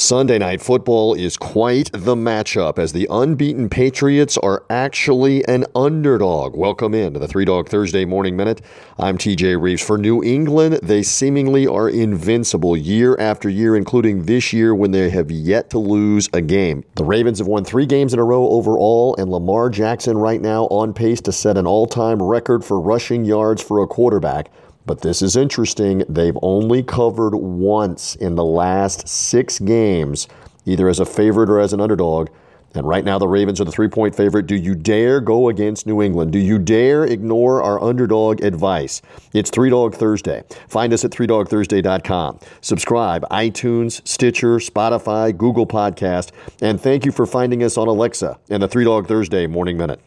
Sunday night football is quite the matchup as the unbeaten Patriots are actually an underdog. Welcome in to the Three Dog Thursday Morning Minute. I'm TJ Reeves. For New England, they seemingly are invincible year after year, including this year when they have yet to lose a game. The Ravens have won three games in a row overall, and Lamar Jackson right now on pace to set an all time record for rushing yards for a quarterback. But this is interesting. They've only covered once in the last six games, either as a favorite or as an underdog. And right now, the Ravens are the three point favorite. Do you dare go against New England? Do you dare ignore our underdog advice? It's Three Dog Thursday. Find us at 3dogthursday.com. Subscribe, iTunes, Stitcher, Spotify, Google Podcast. And thank you for finding us on Alexa and the Three Dog Thursday Morning Minute.